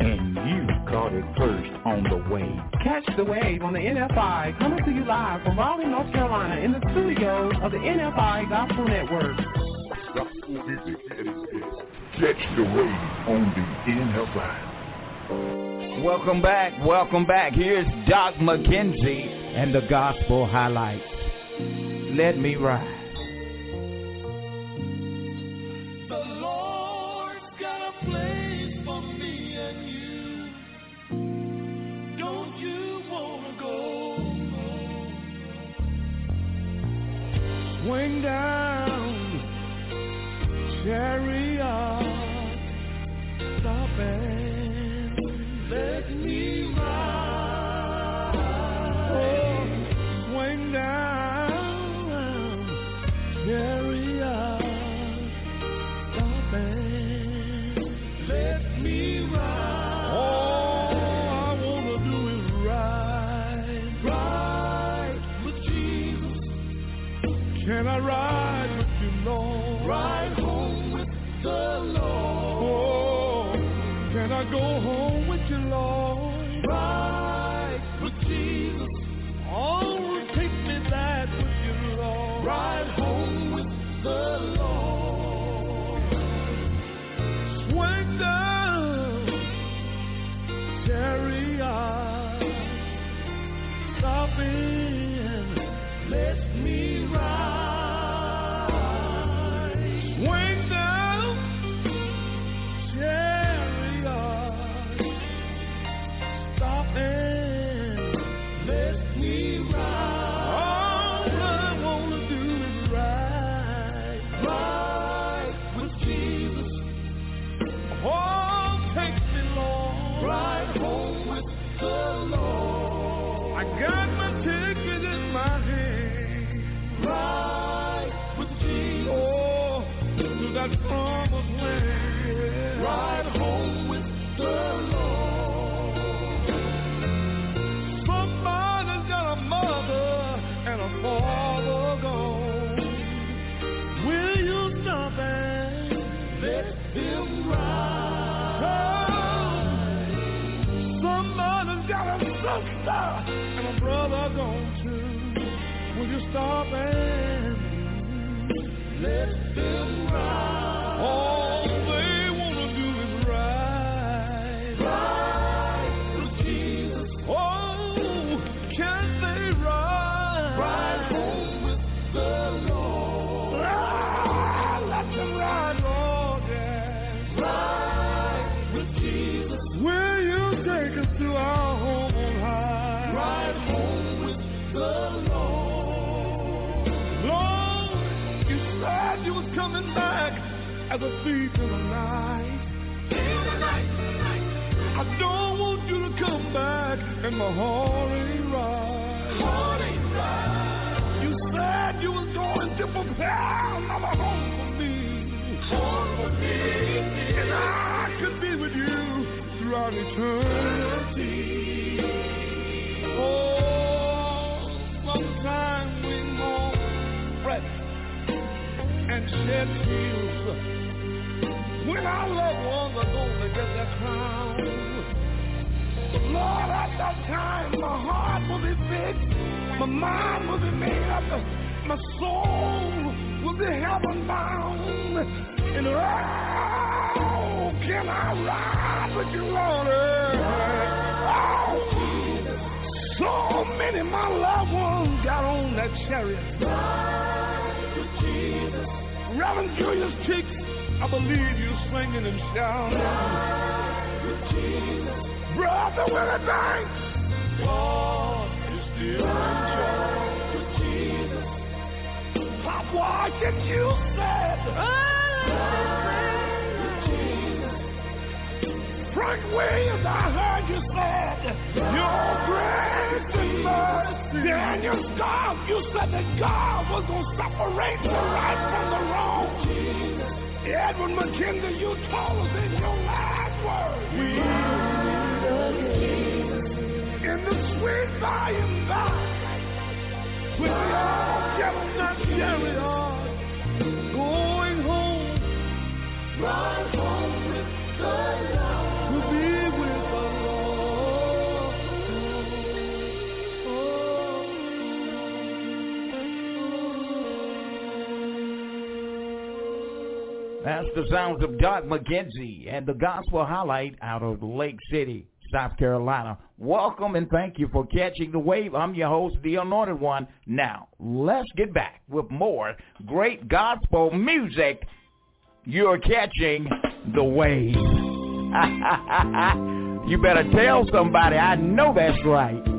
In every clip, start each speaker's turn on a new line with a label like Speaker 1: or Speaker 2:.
Speaker 1: And you caught it first on the wave.
Speaker 2: Catch the wave on the NFI coming to you live from Raleigh, North Carolina in the studios of the NFI Gospel Network. Gospel music at its best.
Speaker 1: Catch the wave on the NFI.
Speaker 3: Welcome back, welcome back. Here's Doc McKenzie and the Gospel Highlights. Let me ride.
Speaker 4: McKenzie and the
Speaker 5: gospel highlight out of Lake City, South Carolina. Welcome and thank you for catching the wave. I'm your host, the Anointed One. Now, let's get back with more great gospel music. You're catching the wave. you better tell somebody. I know that's right.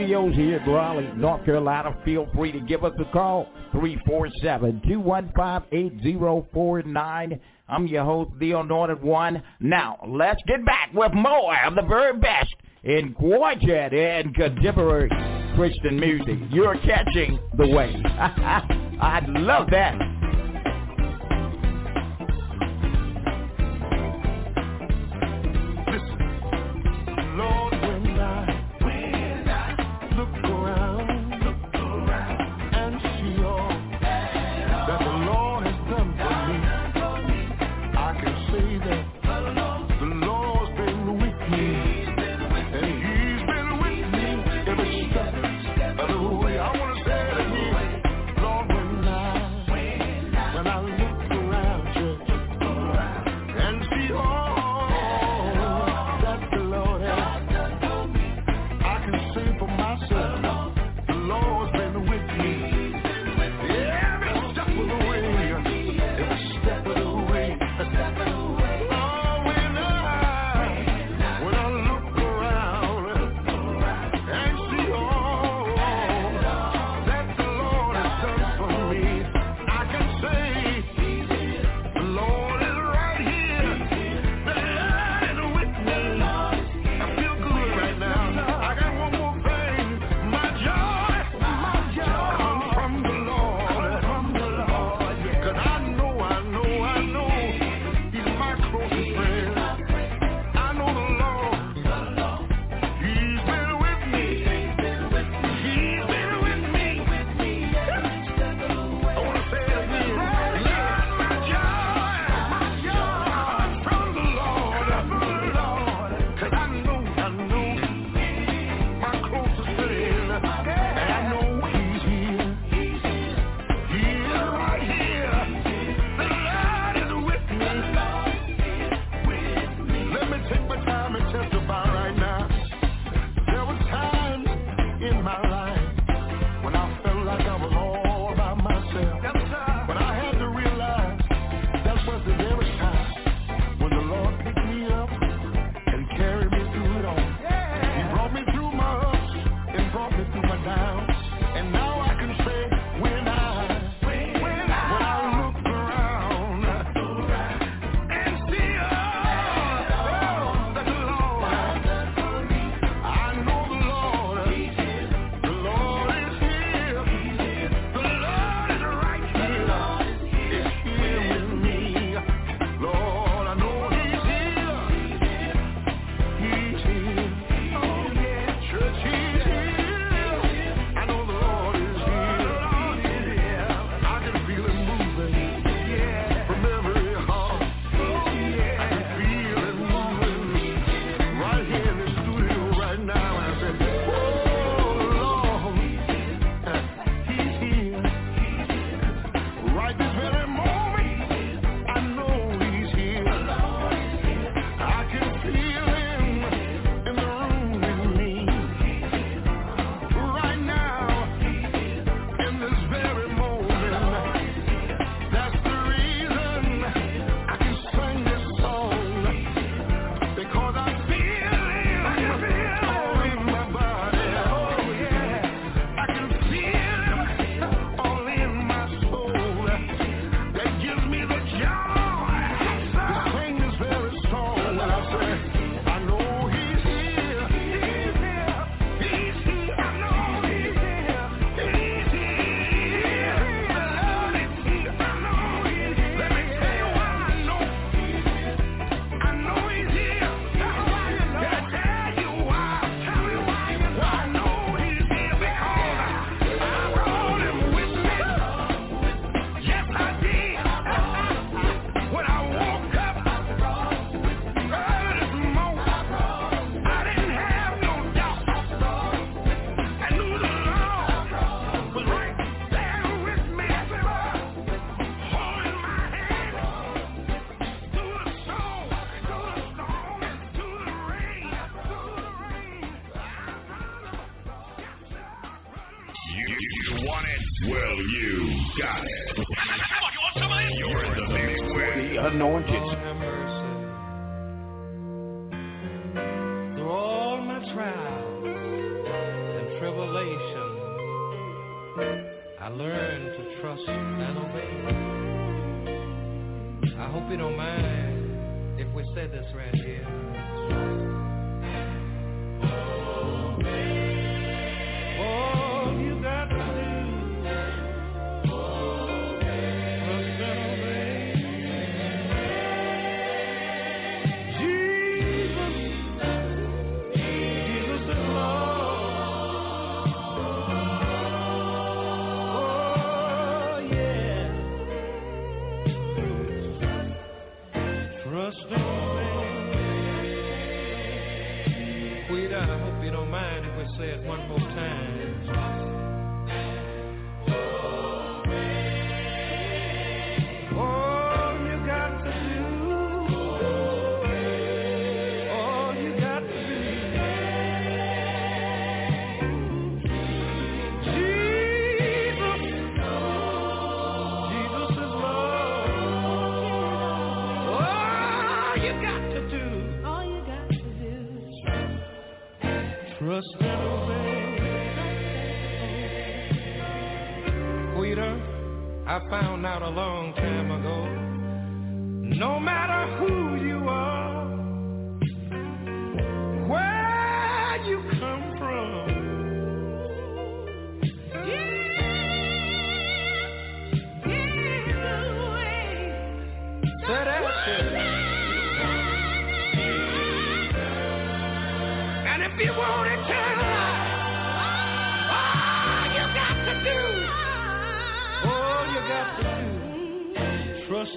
Speaker 6: Studios here at Raleigh, North Carolina. Feel free to give us a call, 347-215-8049. I'm your host, the Anointed One. Now, let's get back with more of the very best in quartet and contemporary Christian music. You're catching the wave. I love that.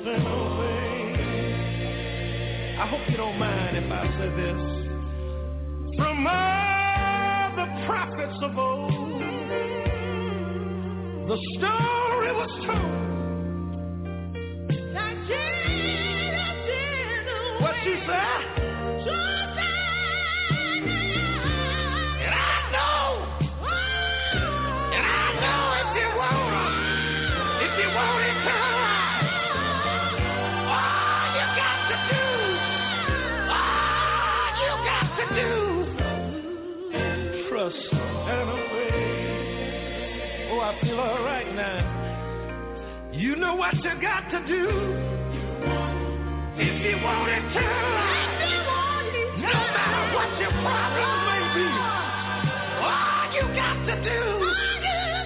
Speaker 7: The way. I hope you don't mind if I say this from other prophets of old, the story was told. Feel alright now. You know what you got to do. If you want it to, no matter what your problem may be, all you got to do,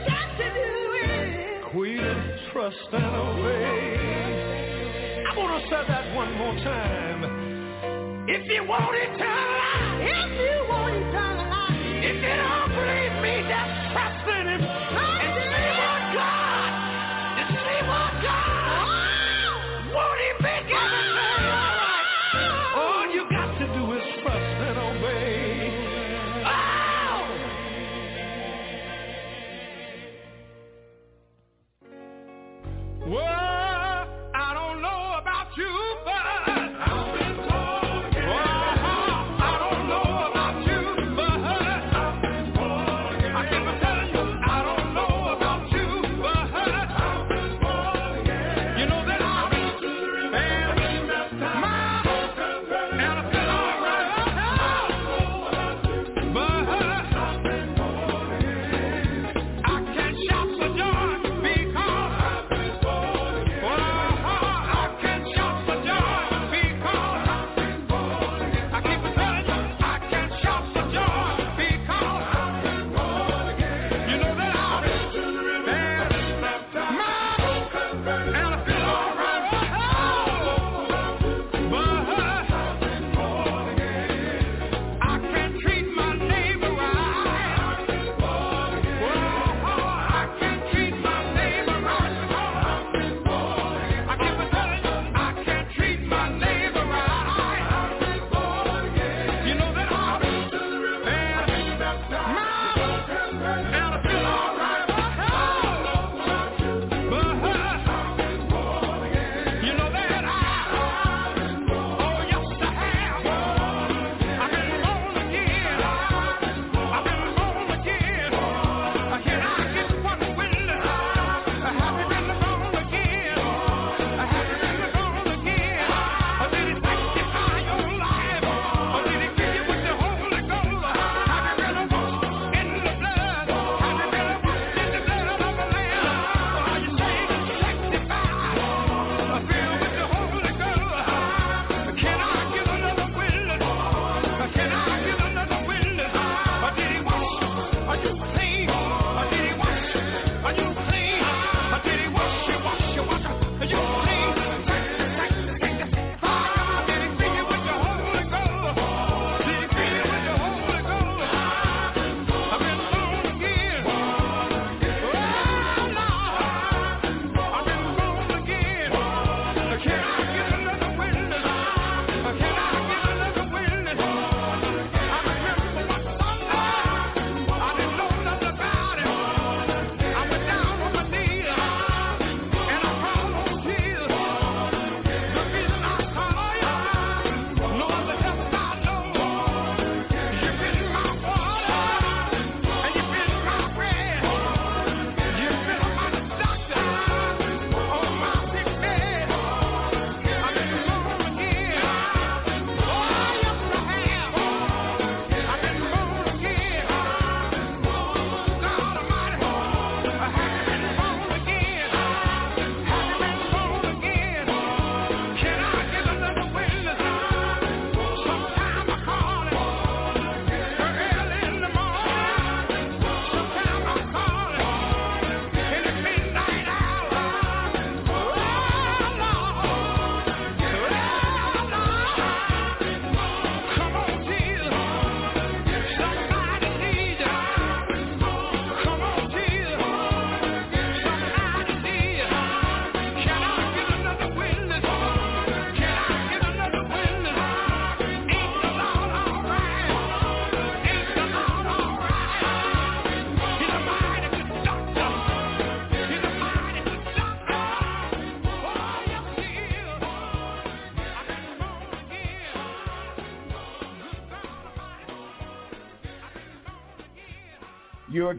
Speaker 7: got to do is quit trust and obey. I want to say that one more time. If you want it to,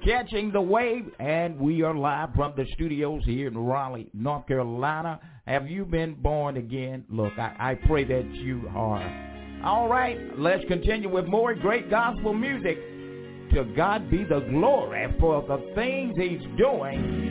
Speaker 8: catching the wave, and we are live from the studios here in Raleigh, North Carolina. Have you been born again? Look, I, I pray that you are. All right, let's continue with more great gospel music. To God be the glory for the things he's doing.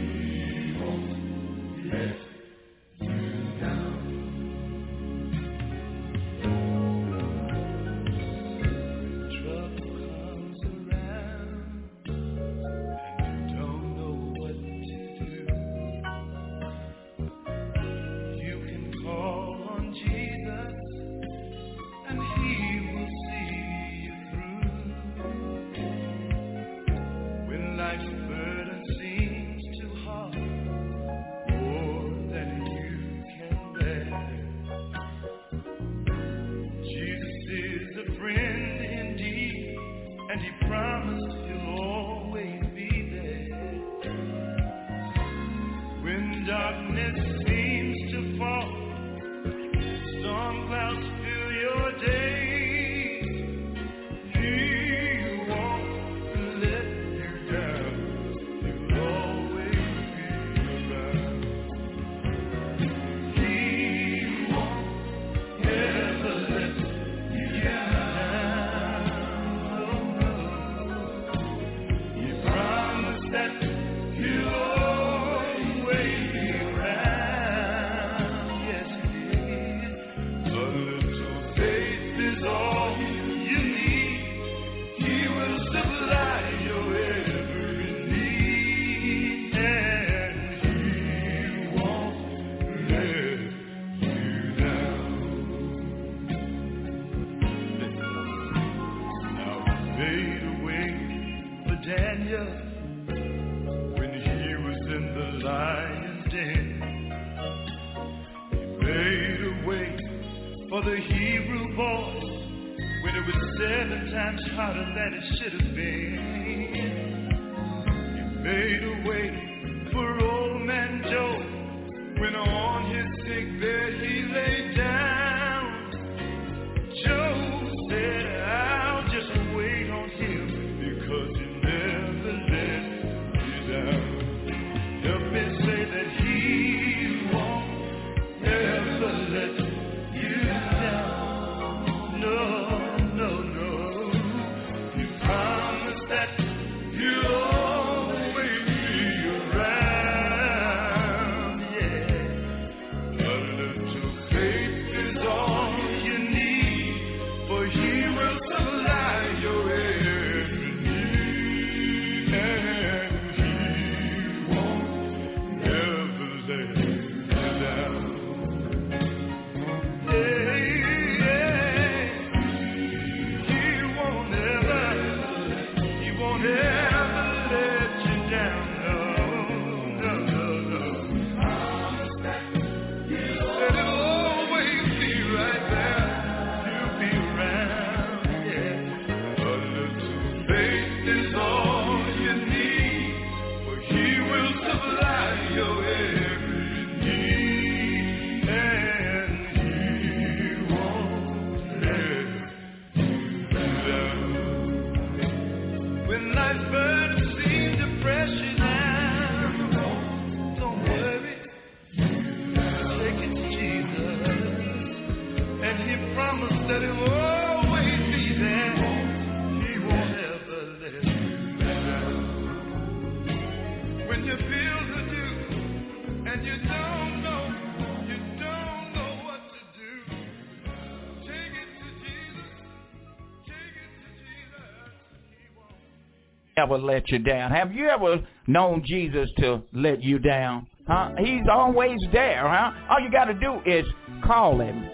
Speaker 8: Ever let you down? Have you ever known Jesus to let you down? Huh? He's always there, huh? All you got to do is call him.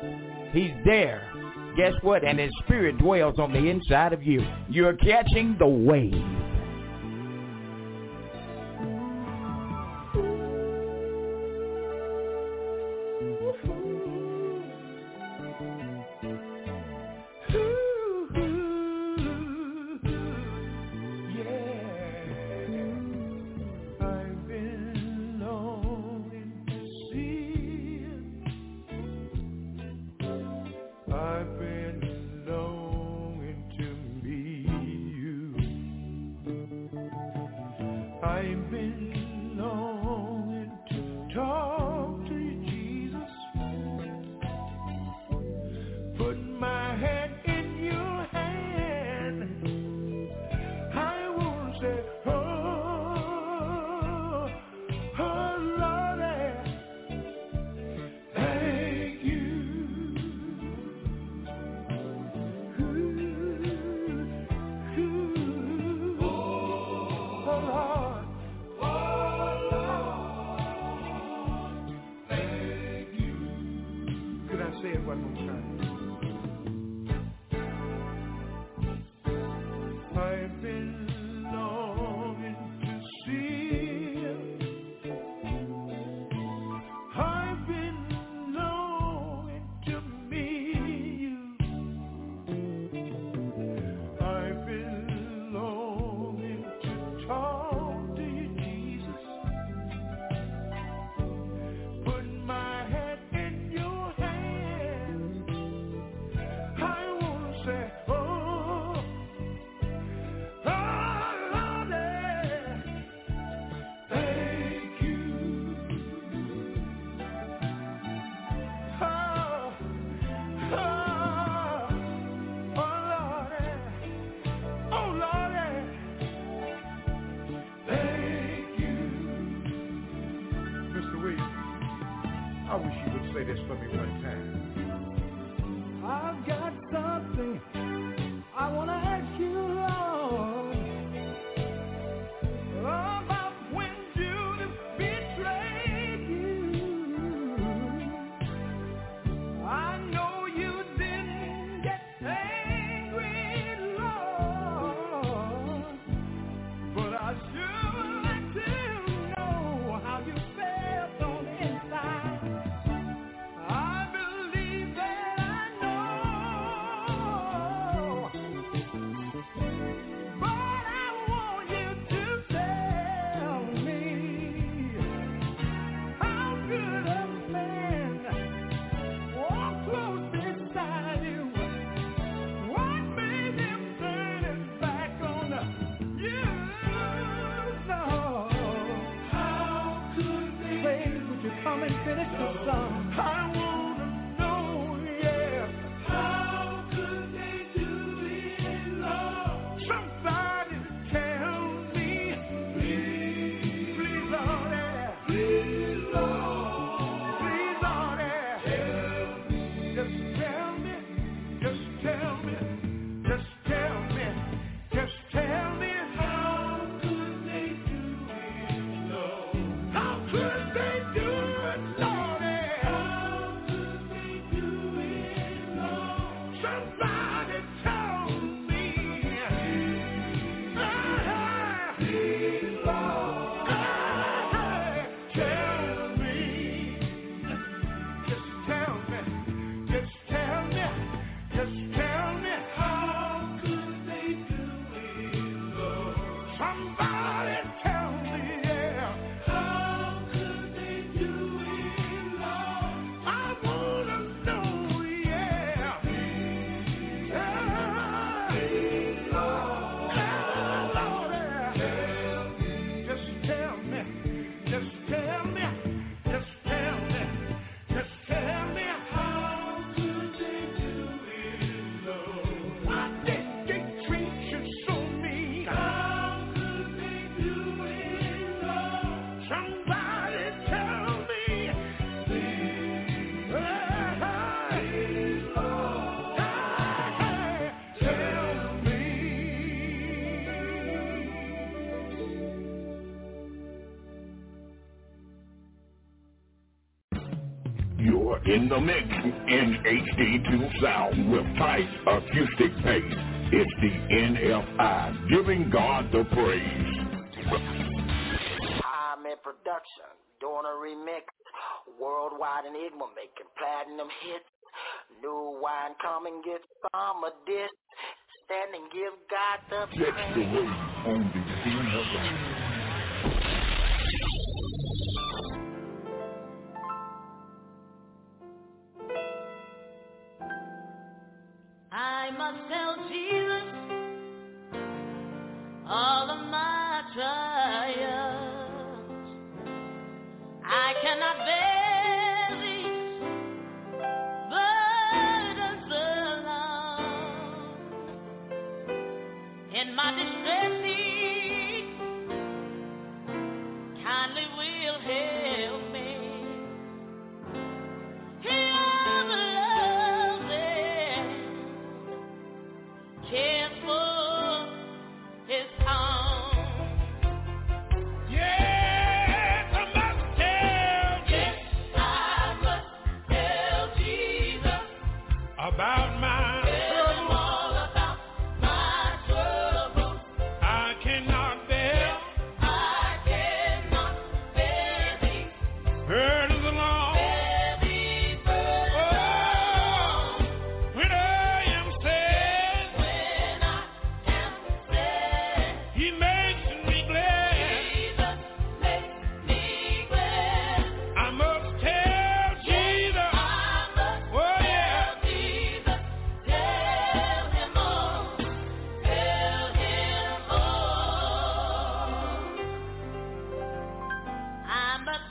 Speaker 8: He's there. Guess what? And his spirit dwells on the inside of you. You're catching the wave.
Speaker 9: In the mix in HD2 sound with tight acoustic bass. It's the NFI, giving God the praise.
Speaker 10: I'm in production, doing a remix. Worldwide Enigma making platinum hits. New wine coming, get some of this. Stand and give God the praise.
Speaker 9: Check the way on the NFI.
Speaker 11: I must tell Jesus all of my trials.
Speaker 12: I cannot bear.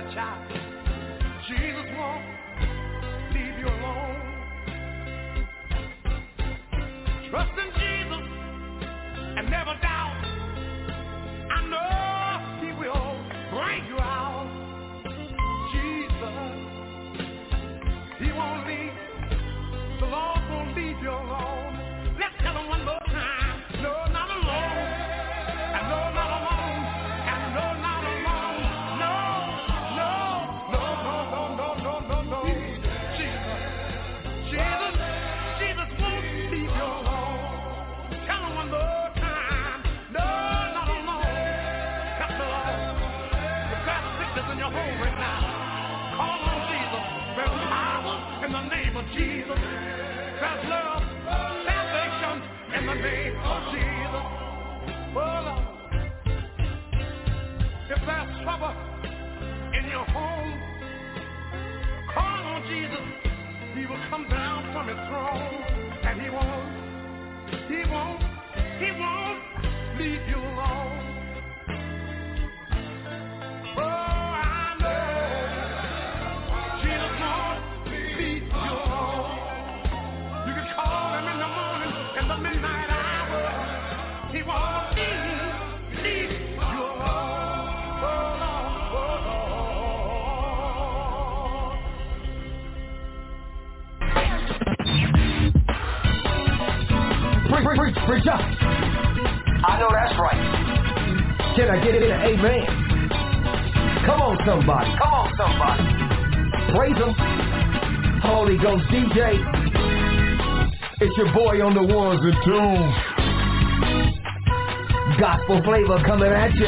Speaker 12: that child, Jesus won't leave you alone. Trust in Jesus. There's love, salvation in the name of Jesus. Oh, Lord. If there's trouble in your home, call on Jesus. He will come down from his throne and he won't, he won't, he won't leave you
Speaker 13: Up. I know that's right. Can I get it in an amen? Come on, somebody. Come on, somebody. Praise him. Holy Ghost DJ. It's your boy on the ones and twos. Gospel flavor coming at you.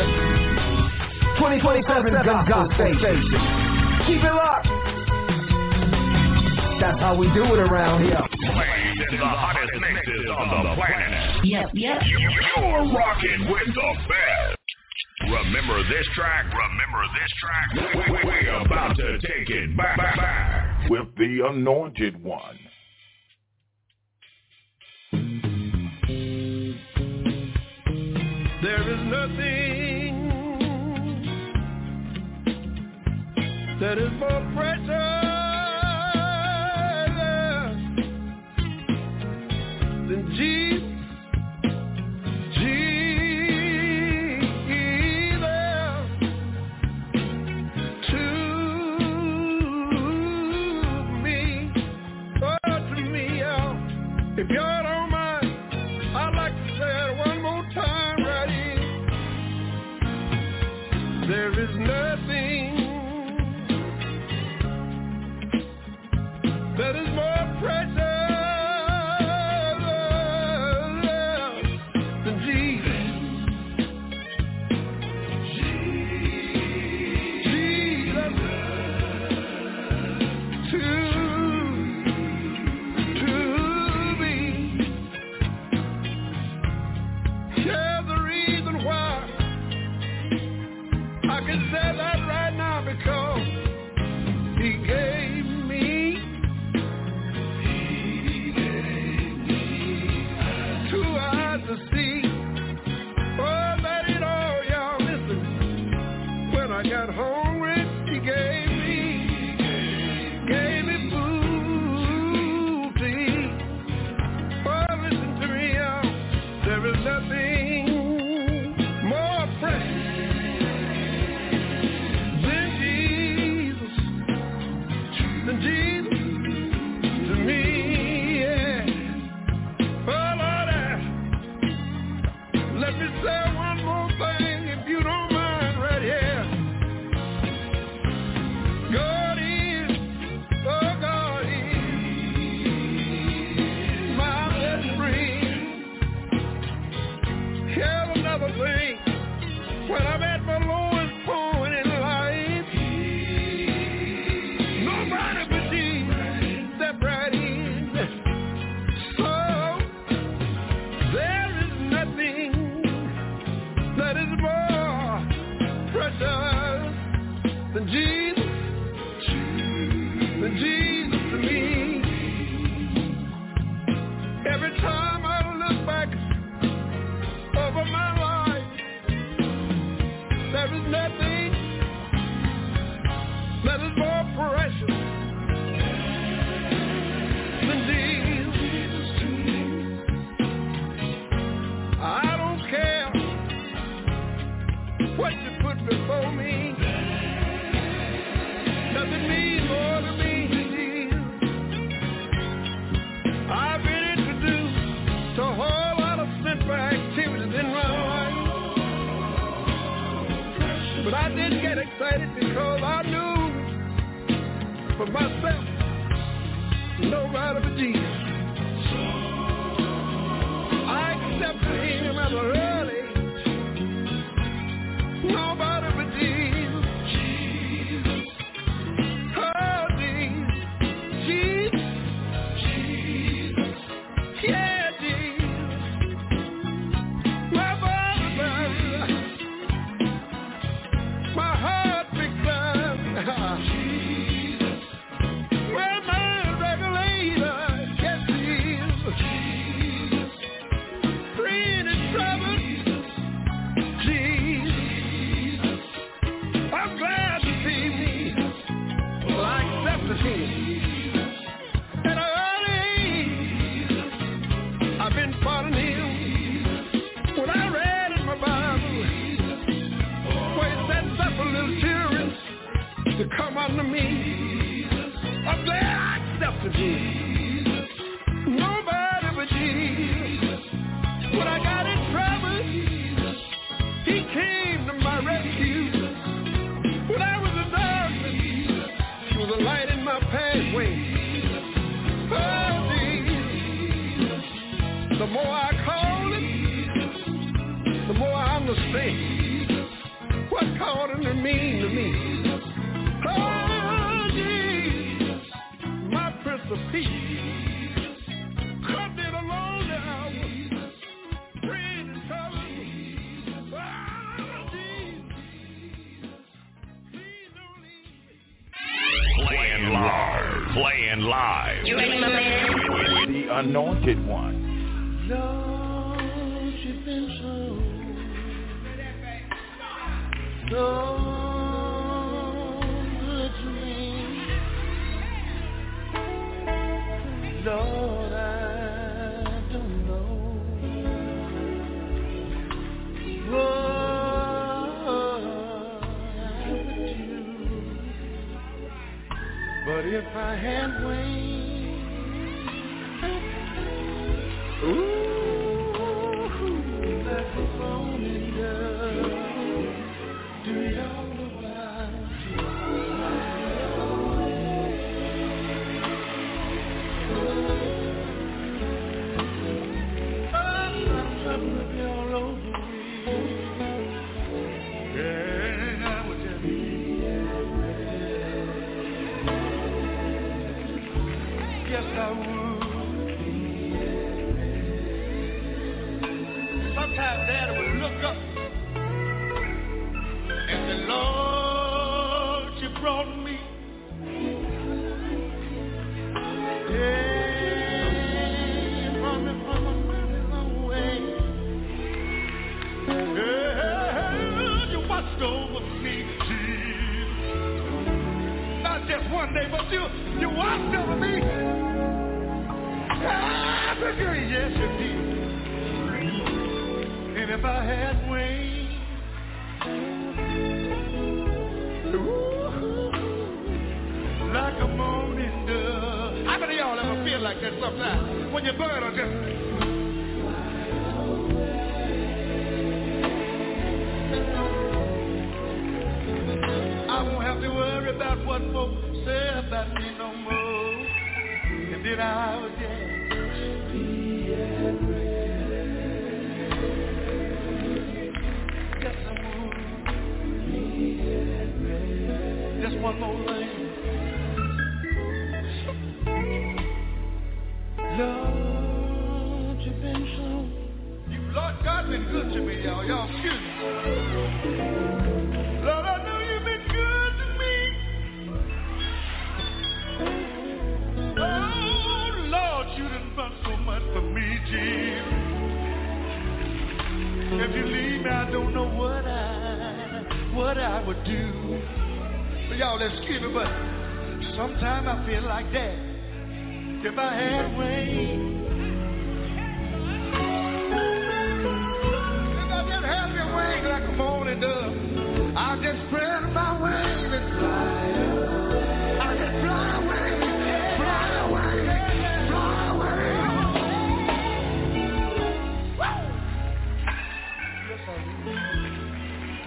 Speaker 13: 2027 Gospel Station. Keep it locked. That's how we do it around here.
Speaker 9: Plays in the hottest mixes on the planet.
Speaker 11: Yep, yep.
Speaker 9: You're rocking with the best. Remember this track? Remember this track? We- We're about to take it back, back, back with the anointed one.
Speaker 12: There is nothing that is more precious If y'all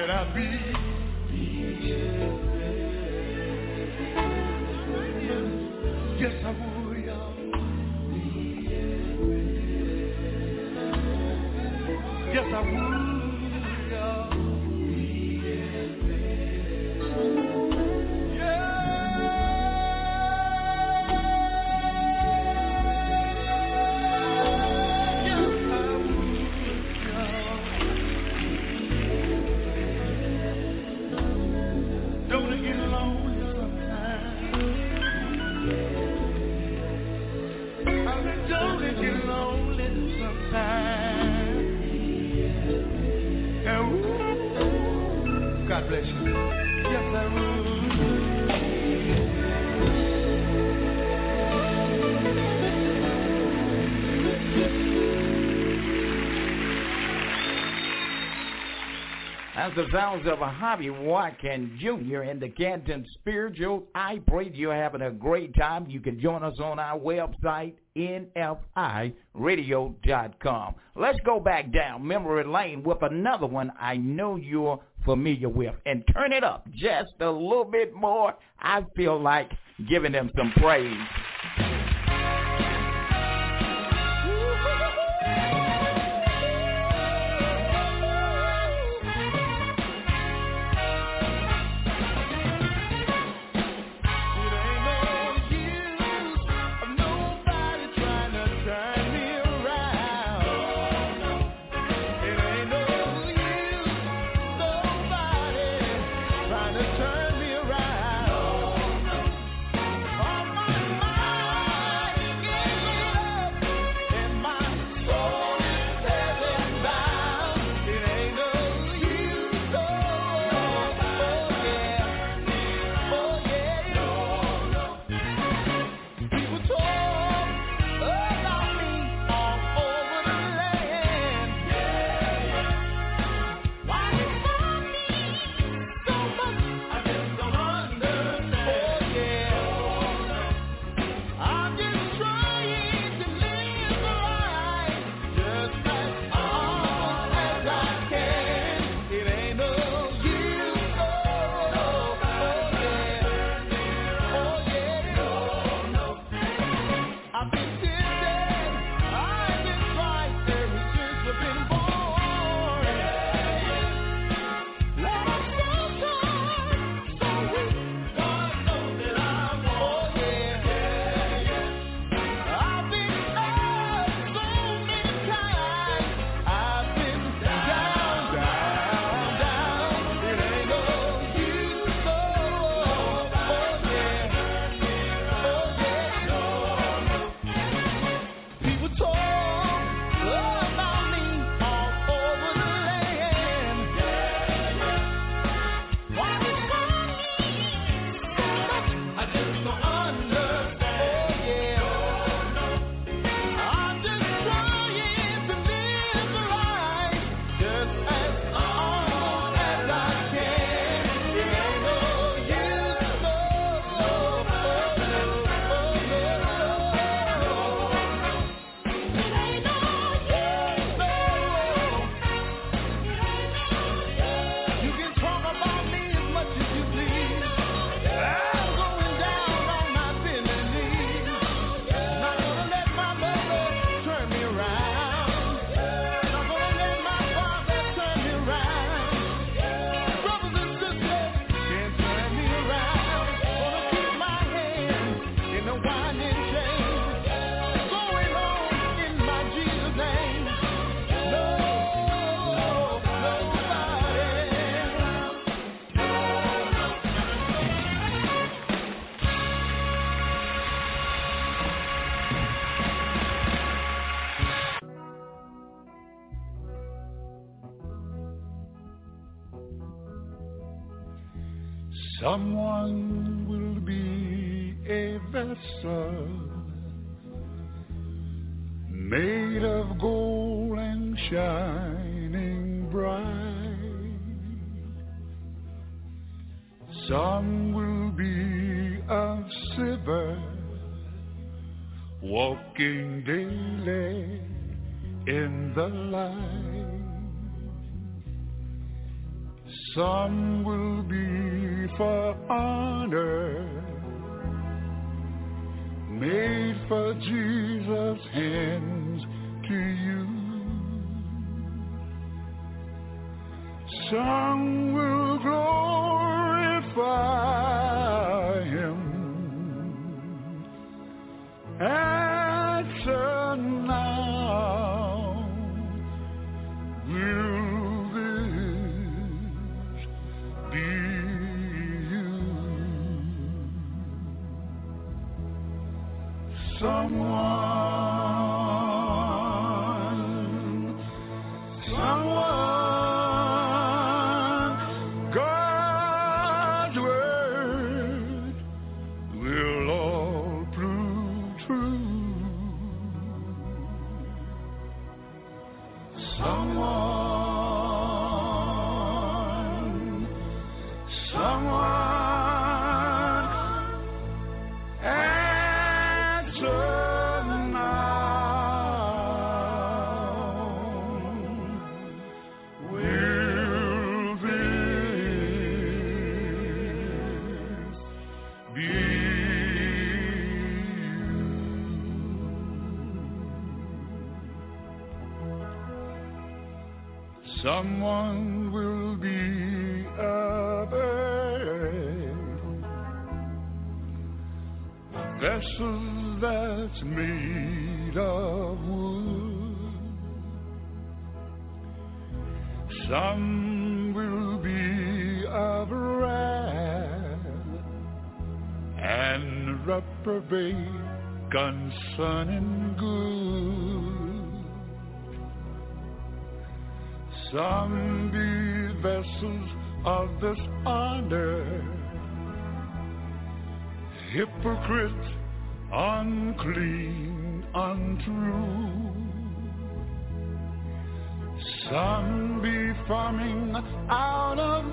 Speaker 3: And I'll be. Yes, I would,
Speaker 14: the sounds of a Harvey Watkins Jr. in the Canton Spiritual, I pray you're having a great time. You can join us on our website, nfiradio.com. Let's go back down memory lane with another one I know you're familiar with. And turn it up just a little bit more. I feel like giving them some praise.
Speaker 8: made of gold and shining bright. Some will be of silver, walking daily in the light. Some will be for honor made for Jesus' hand to you. Some will glorify him. Answer now, will this be you? Someone. hypocrite, unclean, untrue. Some be farming out of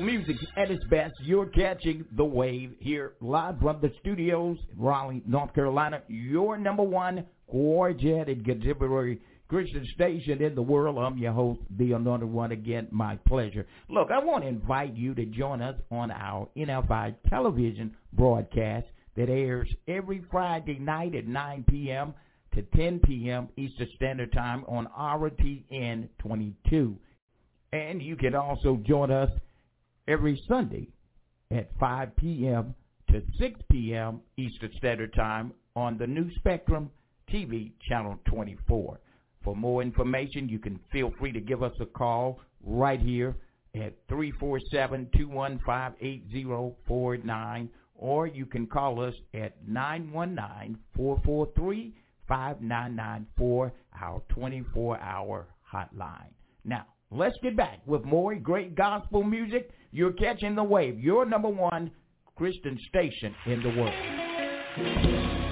Speaker 15: music at its best. You're catching the wave here live from the studios in Raleigh, North Carolina. Your number one gorgeous and contemporary Christian station in the world. I'm your host, the Anointed One. Again, my pleasure. Look, I want to invite you to join us on our NFI television broadcast that airs every Friday night at 9 p.m. to 10 p.m. Eastern Standard Time on RTN 22. And you can also join us every Sunday at 5 p.m. to 6 p.m. Eastern Standard Time on the new Spectrum TV channel 24. For more information, you can feel free to give us a call right here at 347-215-8049 or you can call us at 919-443-5994, our 24-hour hotline. Now, let's get back with more great gospel music you're catching the wave. You're number one Christian station in the world.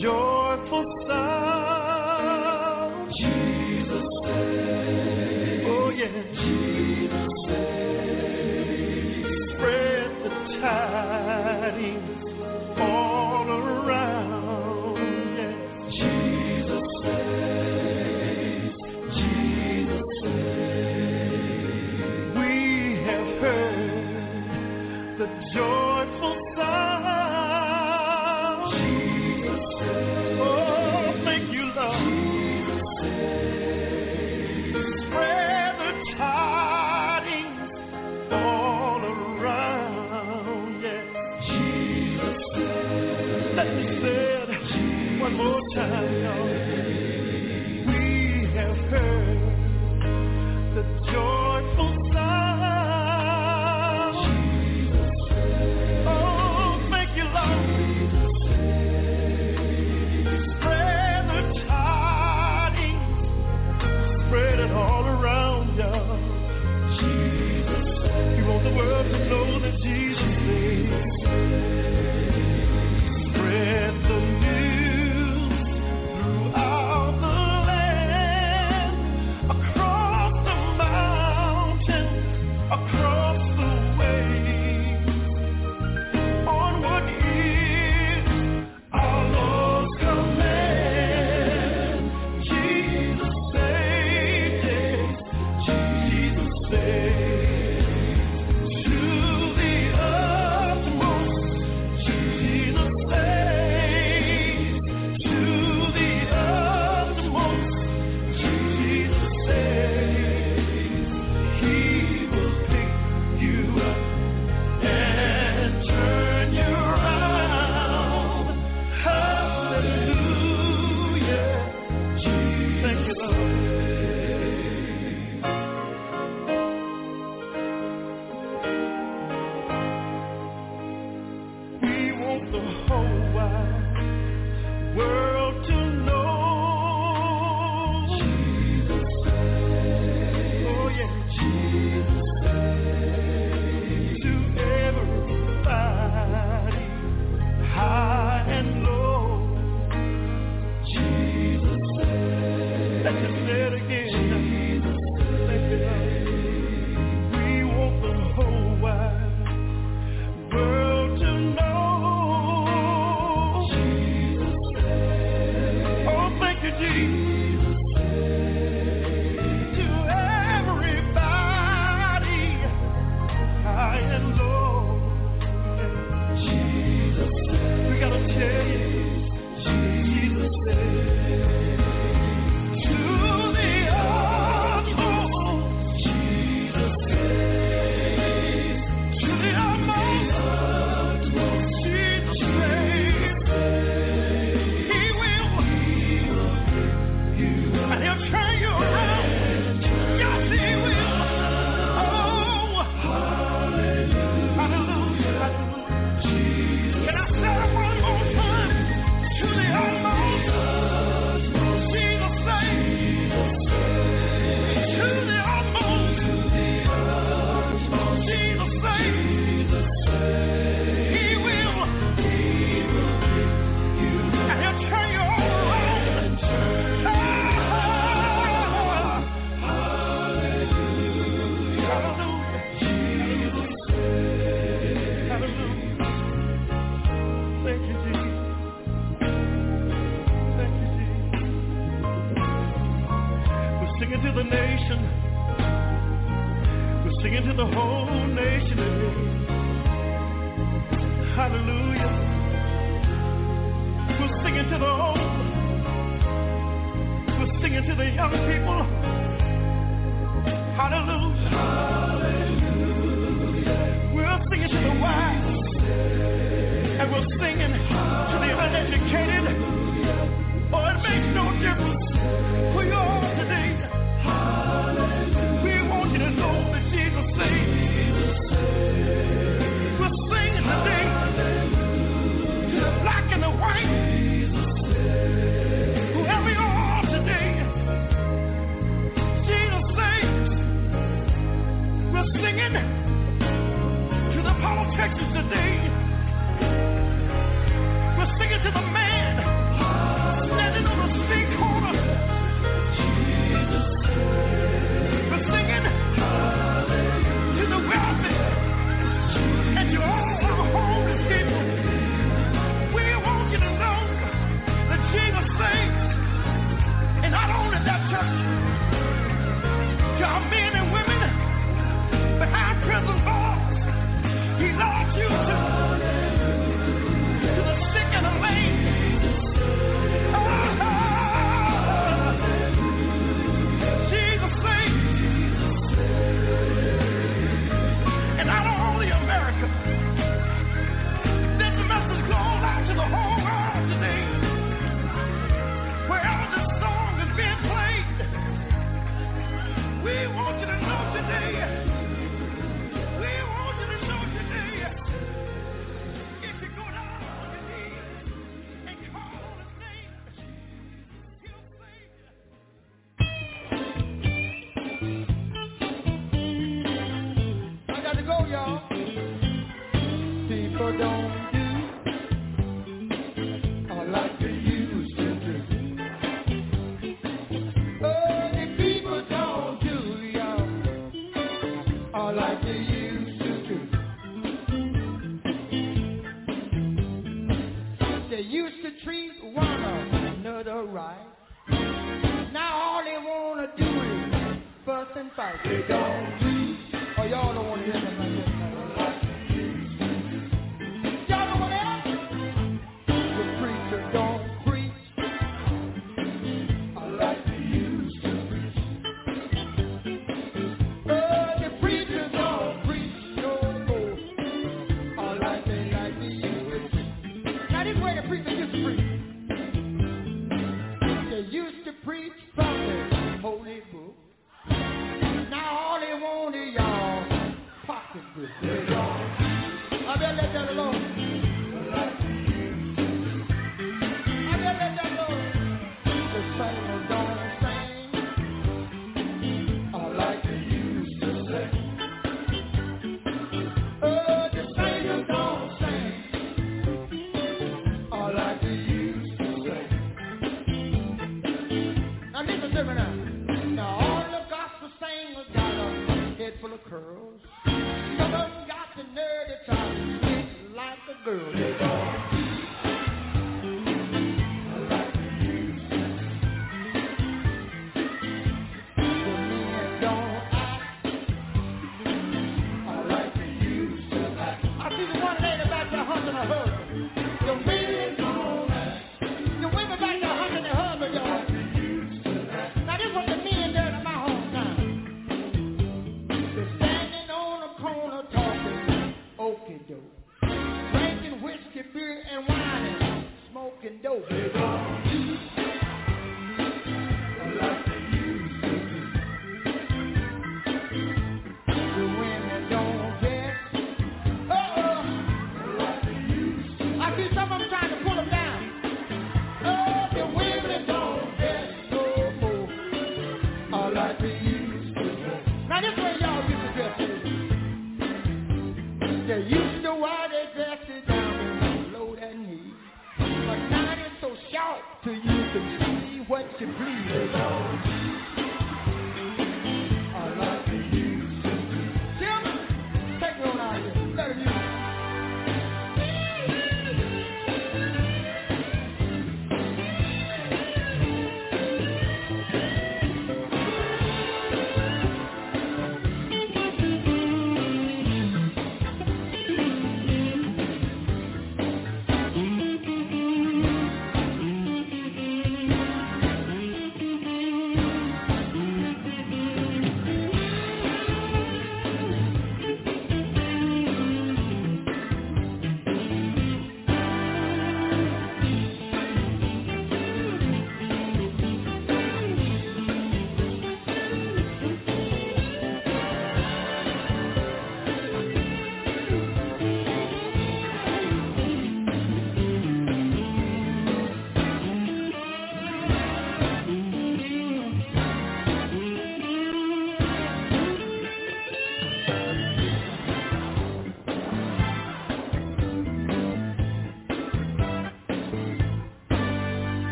Speaker 3: Joyful sound.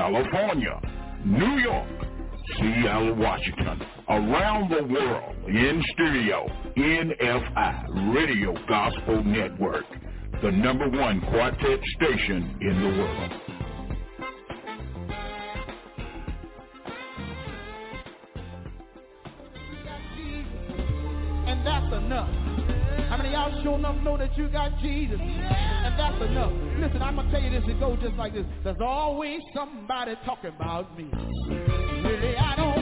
Speaker 9: California, New York, Seattle, Washington, around the world, in stereo, NFI, Radio Gospel Network, the number one quartet station in the world.
Speaker 16: you got Jesus. And that's enough. Listen, I'm going to tell you this. It goes just like this. There's always somebody talking about me. Really, I don't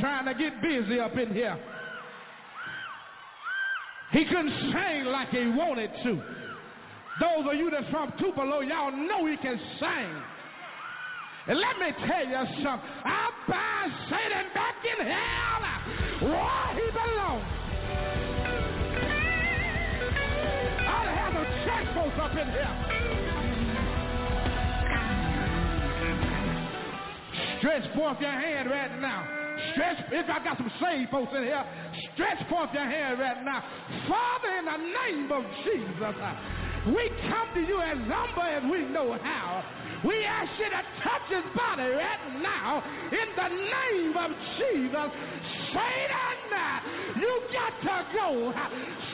Speaker 16: trying to get busy up in here. He couldn't sing like he wanted to. Those of you that's from Tupelo, y'all know he can sing. And let me tell you something. I bind Satan back in hell where he belongs. I have a folks up in here. Stretch forth your hand right. Stretch, if I got some saved folks in here, stretch forth your hand right now. Father, in the name of Jesus, uh, we come to you as humble as we know how. We ask you to touch his body right now in the name of Jesus. Satan, you got to go.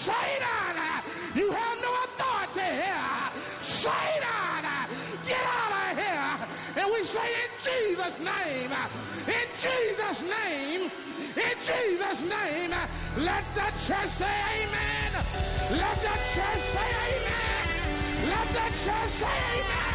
Speaker 16: Satan, you have no authority here. Satan, get out of here. And we say in Jesus' name, in Jesus' name, in Jesus' name, let the church say amen. Let the church say amen. Let the church say amen.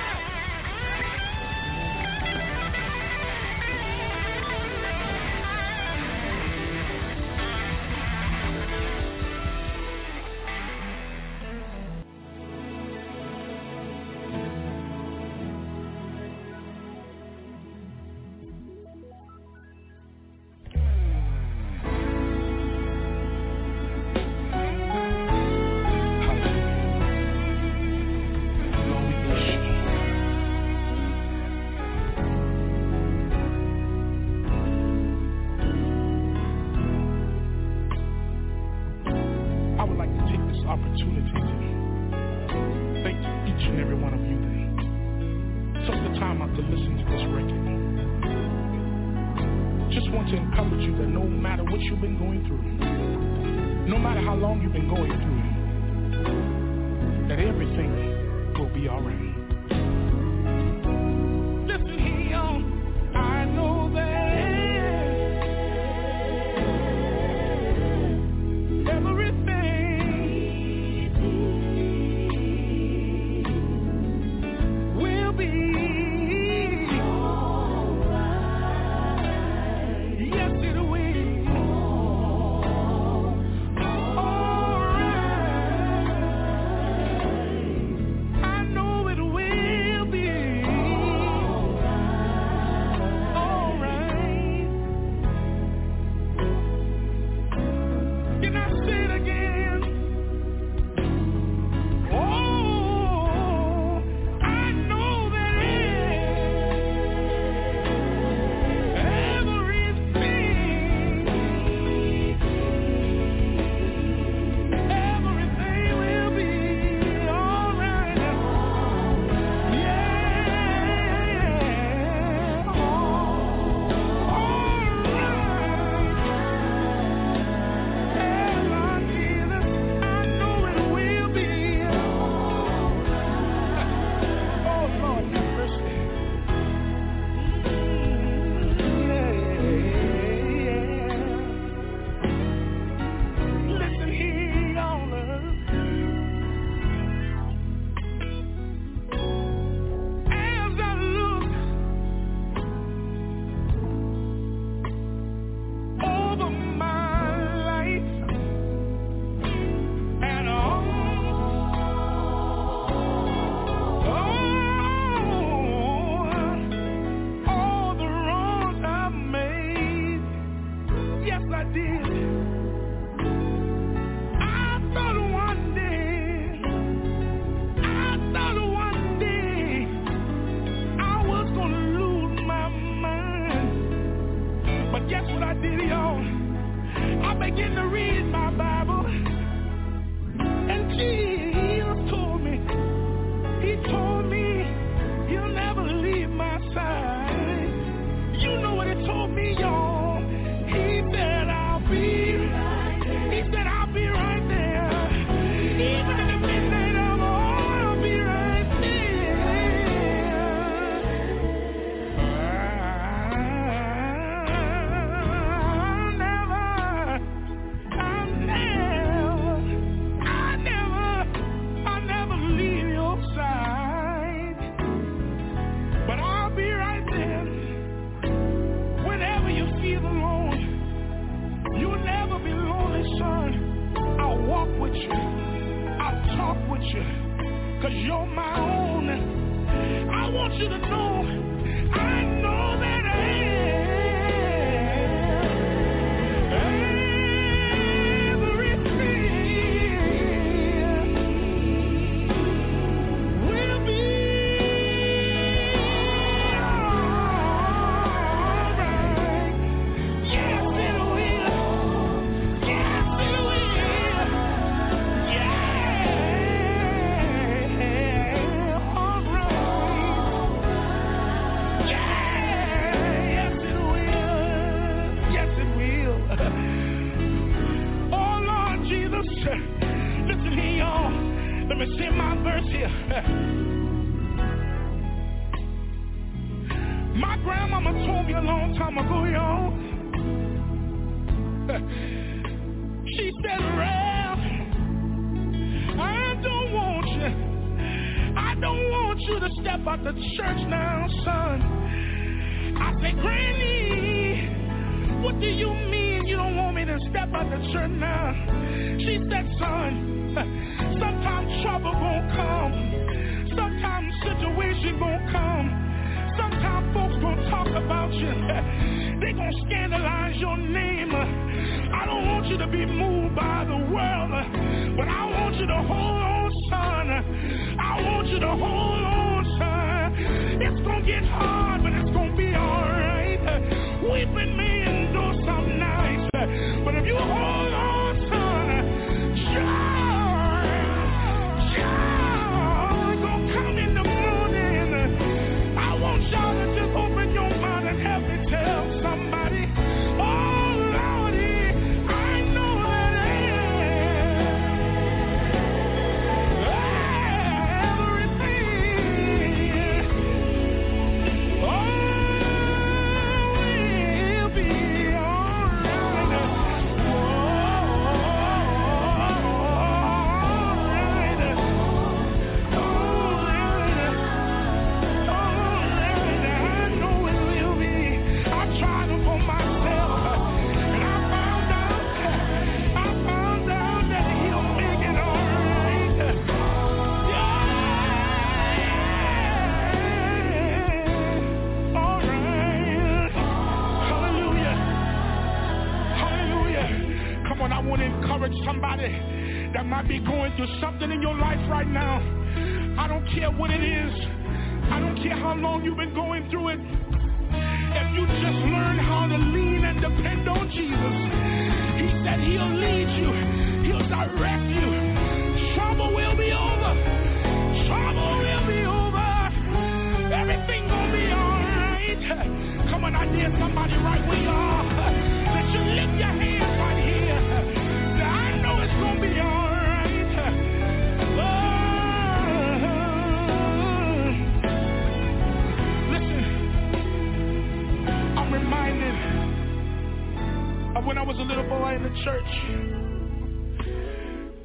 Speaker 3: When I was a little boy in the church.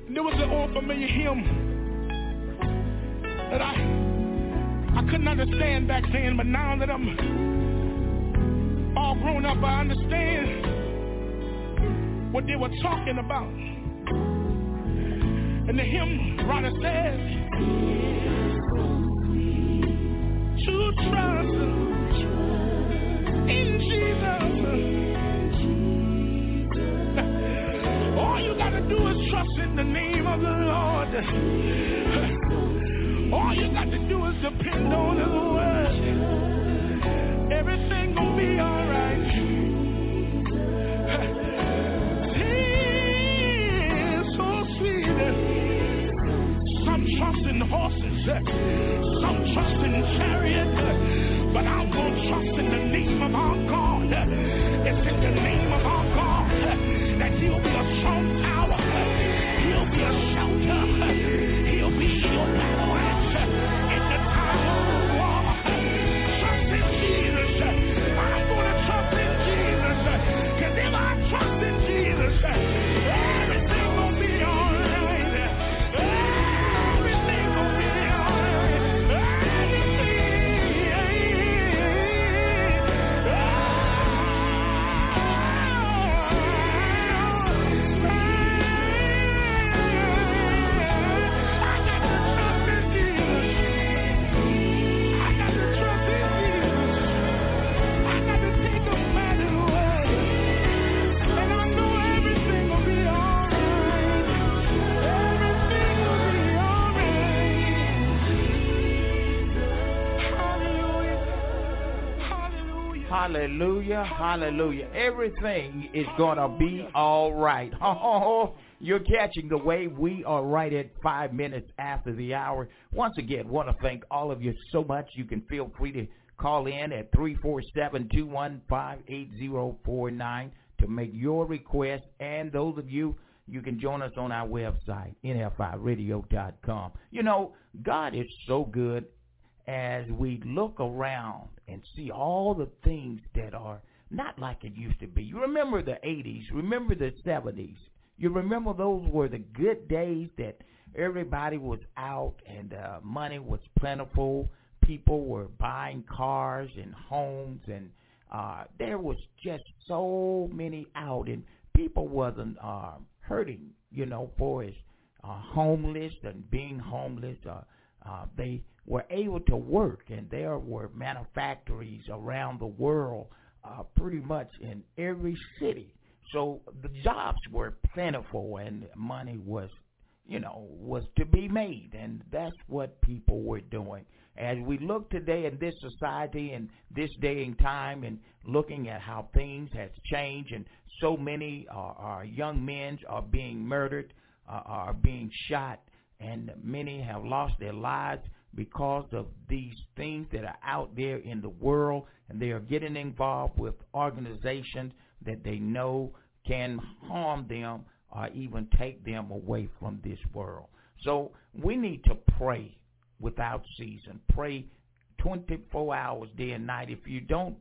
Speaker 3: And there was an old familiar hymn that I I couldn't understand back then, but now that I'm all grown up, I understand what they were talking about. And the hymn writer says, to trust in Jesus. Do is trust in the name of the Lord. All you got to do is depend on His word. Everything gonna be alright. So sweet. Some trust in horses, some trust in chariots, but I'm gonna trust in the name
Speaker 15: Hallelujah. Everything is going to be all right. Oh, you're catching the wave. We are right at five minutes after the hour. Once again, want to thank all of you so much. You can feel free to call in at 347-215-8049 to make your request. And those of you, you can join us on our website, nfiradio.com. You know, God is so good as we look around and see all the things that are not like it used to be. You remember the 80s, remember the 70s. You remember those were the good days that everybody was out and uh, money was plentiful. People were buying cars and homes and uh, there was just so many out and people wasn't uh, hurting, you know, for as uh, homeless and being homeless. Uh, uh, they were able to work, and there were manufactories around the world, uh, pretty much in every city. So the jobs were plentiful, and money was, you know, was to be made, and that's what people were doing. As we look today in this society and this day and time, and looking at how things has changed, and so many uh, our young men are being murdered, uh, are being shot, and many have lost their lives because of these things that are out there in the world, and they are getting involved with organizations that they know can harm them or even take them away from this world. So we need to pray without season. Pray 24 hours day and night. If you don't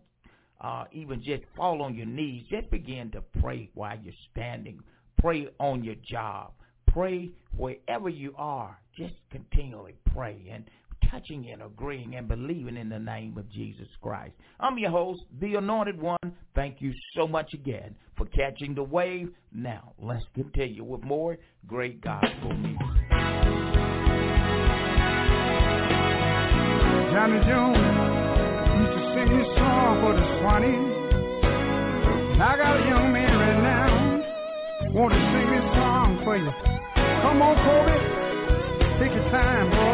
Speaker 15: uh, even just fall on your knees, just begin to pray while you're standing. Pray on your job. Pray wherever you are. Just continually pray and touching and agreeing and believing in the name of Jesus Christ. I'm your host, the Anointed One. Thank you so much again for catching the wave. Now, let's continue with more great gospel music.
Speaker 14: Johnny Jones used to sing this song for the Swanees. I got a young man right now, want to sing this song for you. Come on, Kobe, take your time, boy.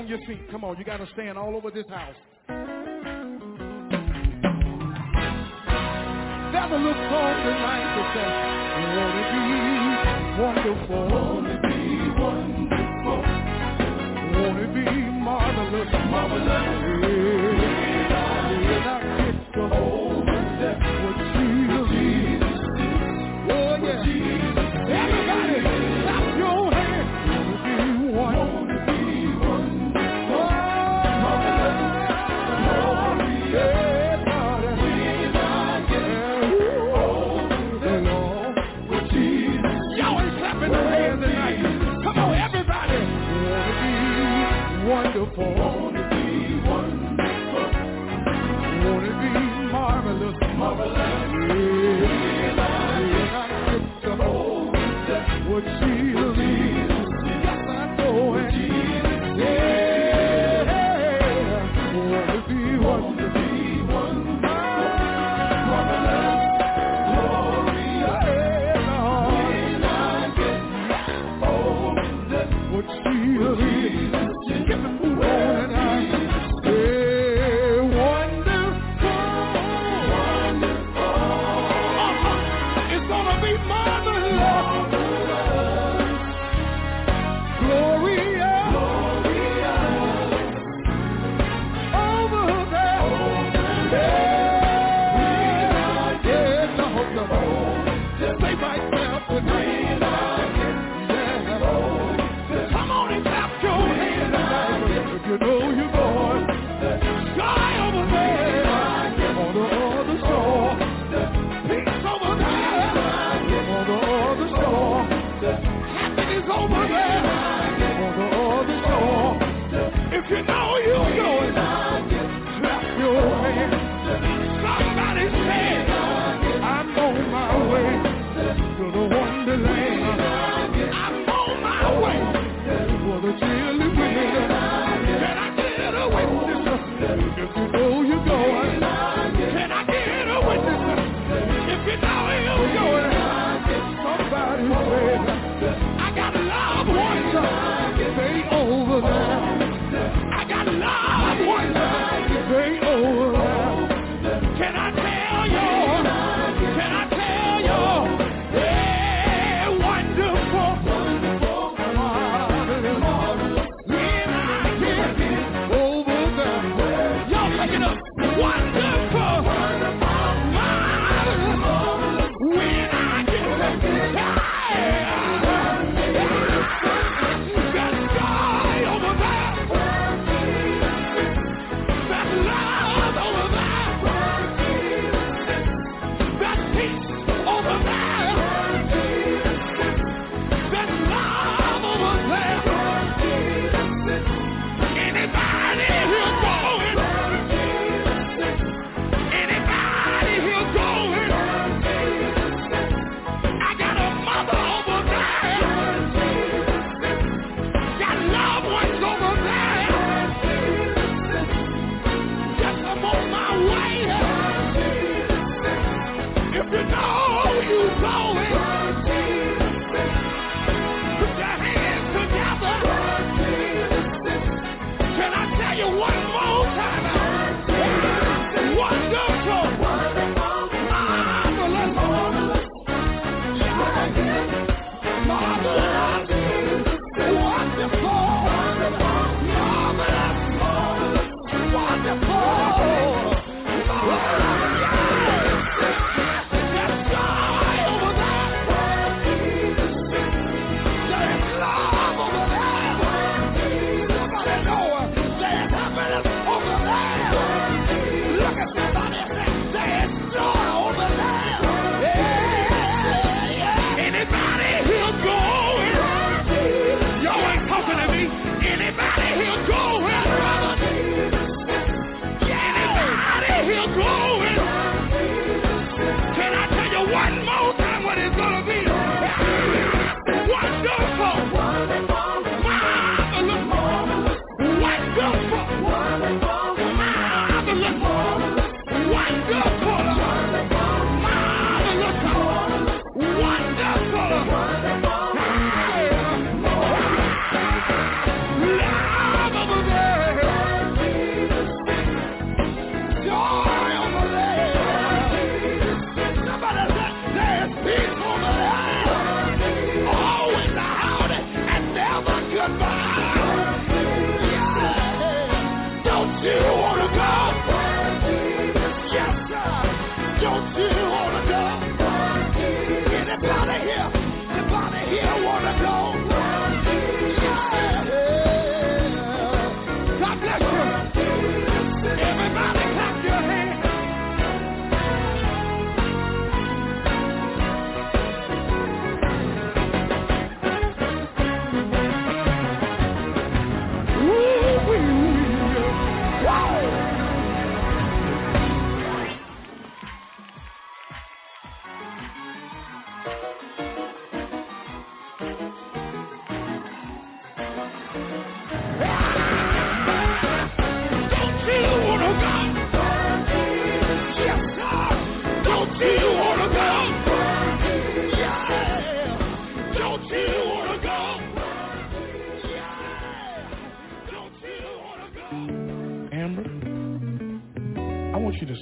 Speaker 16: on your feet. Come on, you got to stand all over this house. There's a look on the that says, be wonderful. Be wonderful. Be marvelous. Marvelous. over there on the other shore. If you know you're going, clap your hands. Somebody say, I'm on my way. You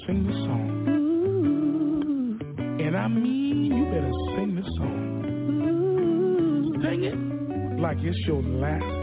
Speaker 5: sing this song. And I mean, you better sing this song. Sing it like it's your last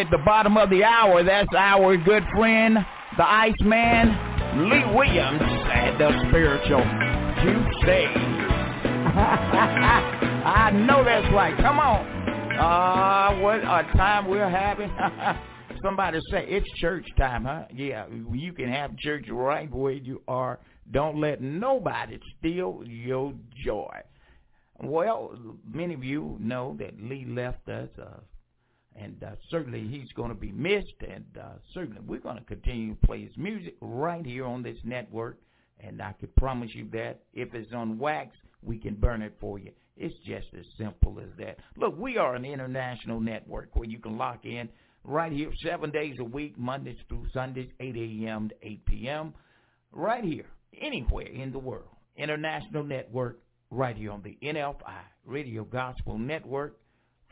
Speaker 15: at the bottom of the hour. That's our good friend, the Iceman, Lee Williams, and the Spiritual QC's. I know that's right. Come on. Ah, what a time we're having. Somebody say it's church time, huh? Yeah, you can have church right where you are. Don't let nobody steal your joy. Well, many of you know that Lee left us, uh, and uh, certainly he's going to be missed, and uh, certainly we're going to continue to play his music right here on this network, and I could promise you that if it's on wax, we can burn it for you. It's just as simple as that. Look, we are an international network where you can lock in right here seven days a week, Mondays through Sundays, 8 a.m. to 8 p.m., right here, anywhere in the world. International network right here on the NFI Radio Gospel Network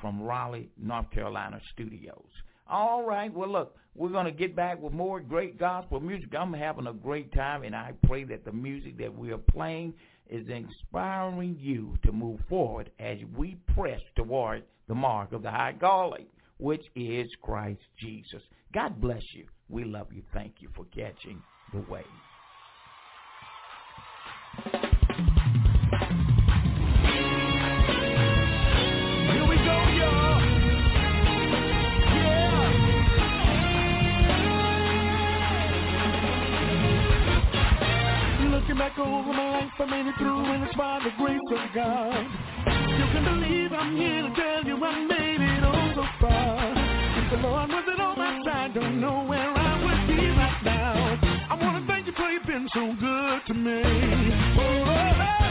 Speaker 15: from Raleigh, North Carolina studios. All right. Well, look, we're going to get back with more great gospel music. I'm having a great time, and I pray that the music that we are playing is inspiring you to move forward as we press toward the mark of the high calling, which is Christ Jesus. God bless you. We love you. Thank you for catching the wave.
Speaker 3: Back over my life, I made it through, and it's by the grace of God. You can believe I'm here to tell you I made it all so far. If the Lord wasn't on my side, don't know where I would be right now. I wanna thank you for you've been so good to me. Oh, oh, oh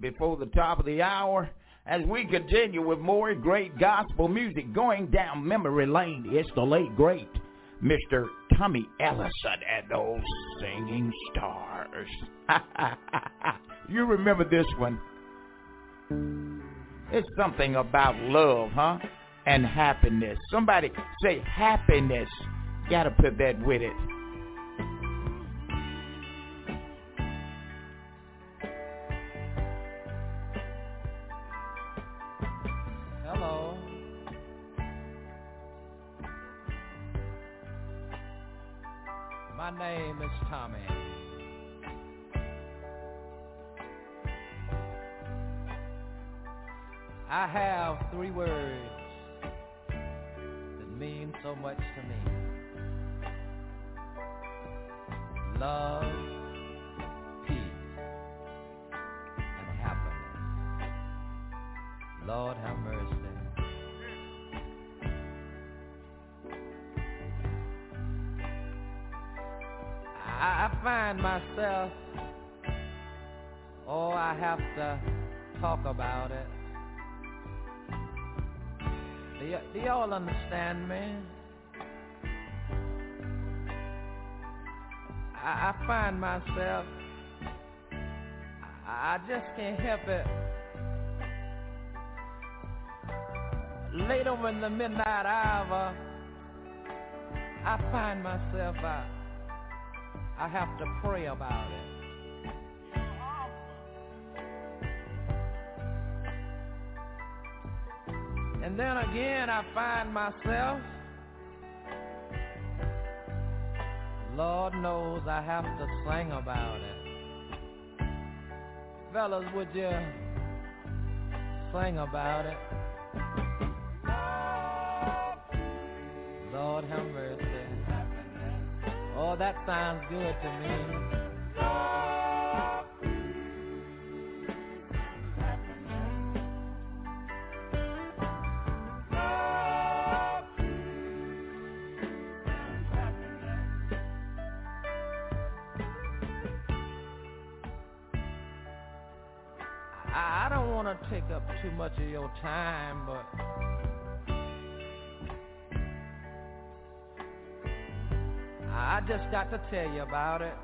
Speaker 15: before the top of the hour as we continue with more great gospel music going down memory lane. It's the late, great Mr. Tommy Ellison and those singing stars. you remember this one? It's something about love, huh? And happiness. Somebody say happiness. Gotta put that with it.
Speaker 7: Myself, I, I have to pray about it. And then again, I find myself, Lord knows I have to sing about it. Fellas, would you sing about it? Lord have mercy. Oh, that sounds good to me. I don't want to take up too much of your time, but I just got to tell you about it.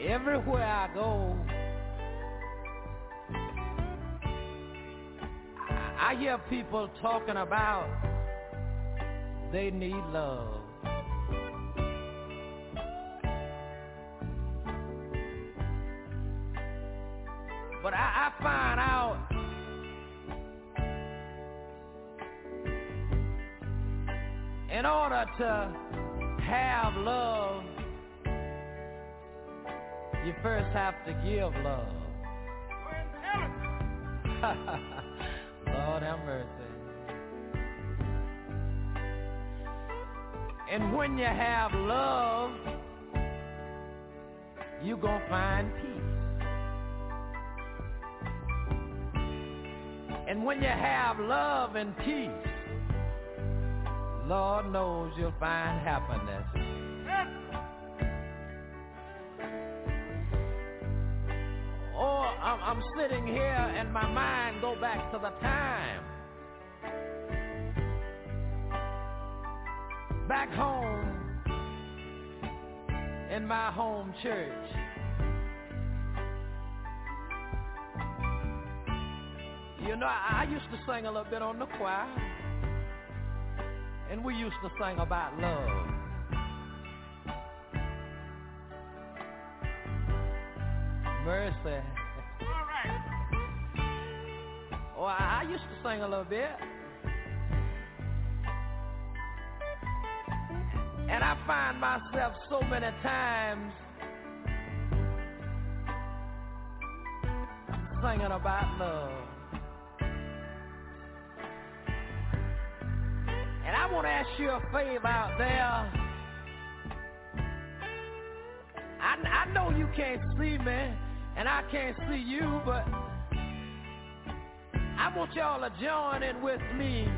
Speaker 7: Everywhere I go, I hear people talking about they need love. To have love, you first have to give love. Lord have mercy. And when you have love, you gonna find peace. And when you have love and peace, Lord knows you'll find happiness. Oh, I'm, I'm sitting here and my mind go back to the time back home in my home church. You know, I, I used to sing a little bit on the choir, and we used to sing about love. Mercy. Oh, I, I used to sing a little bit. And I find myself so many times singing about love. I want to ask you a favor out there. I, I know you can't see me, and I can't see you, but I want y'all to join in with me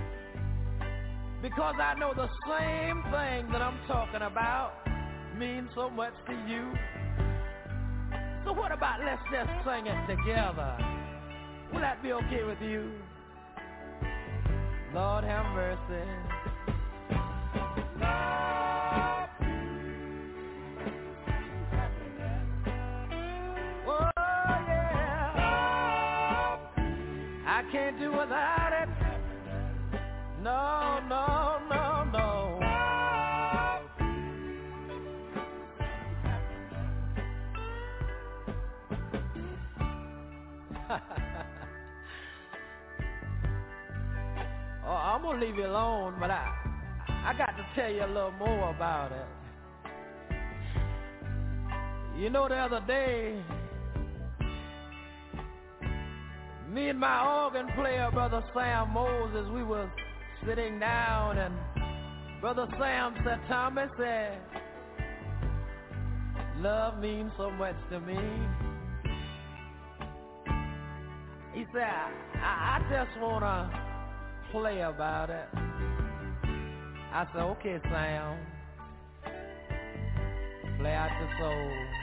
Speaker 7: because I know the same thing that I'm talking about means so much to you. So what about let's just sing it together? Will that be okay with you? Lord have mercy. I can't do without it. No, no, no, no. oh, I'm gonna leave you alone, but I,
Speaker 17: I got to tell you a little more about it. You know, the other day, me and my organ player, Brother Sam Moses, we was sitting down and Brother Sam said, Tommy said, love means so much to me. He said, I, I just want to play about it. I said, okay, Sam. Play out your soul.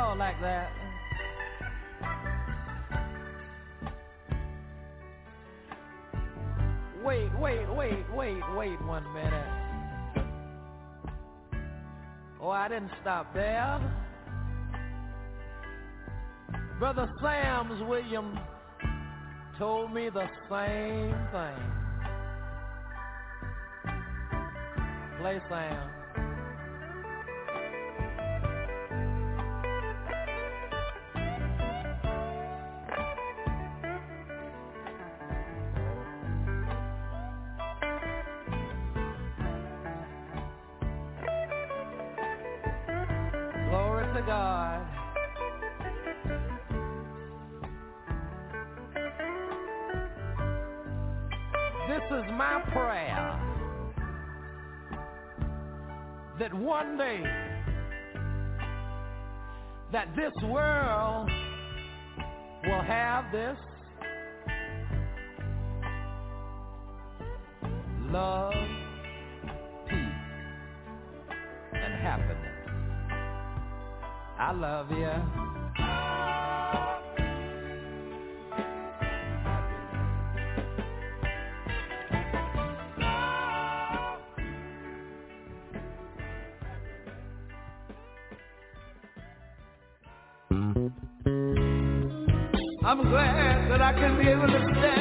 Speaker 17: Y'all like that? Wait, wait, wait, wait, wait one minute. Oh, I didn't stop there. Brother Sam's William told me the same thing. Play Sam. One day that this world will have this I
Speaker 14: can be able to stand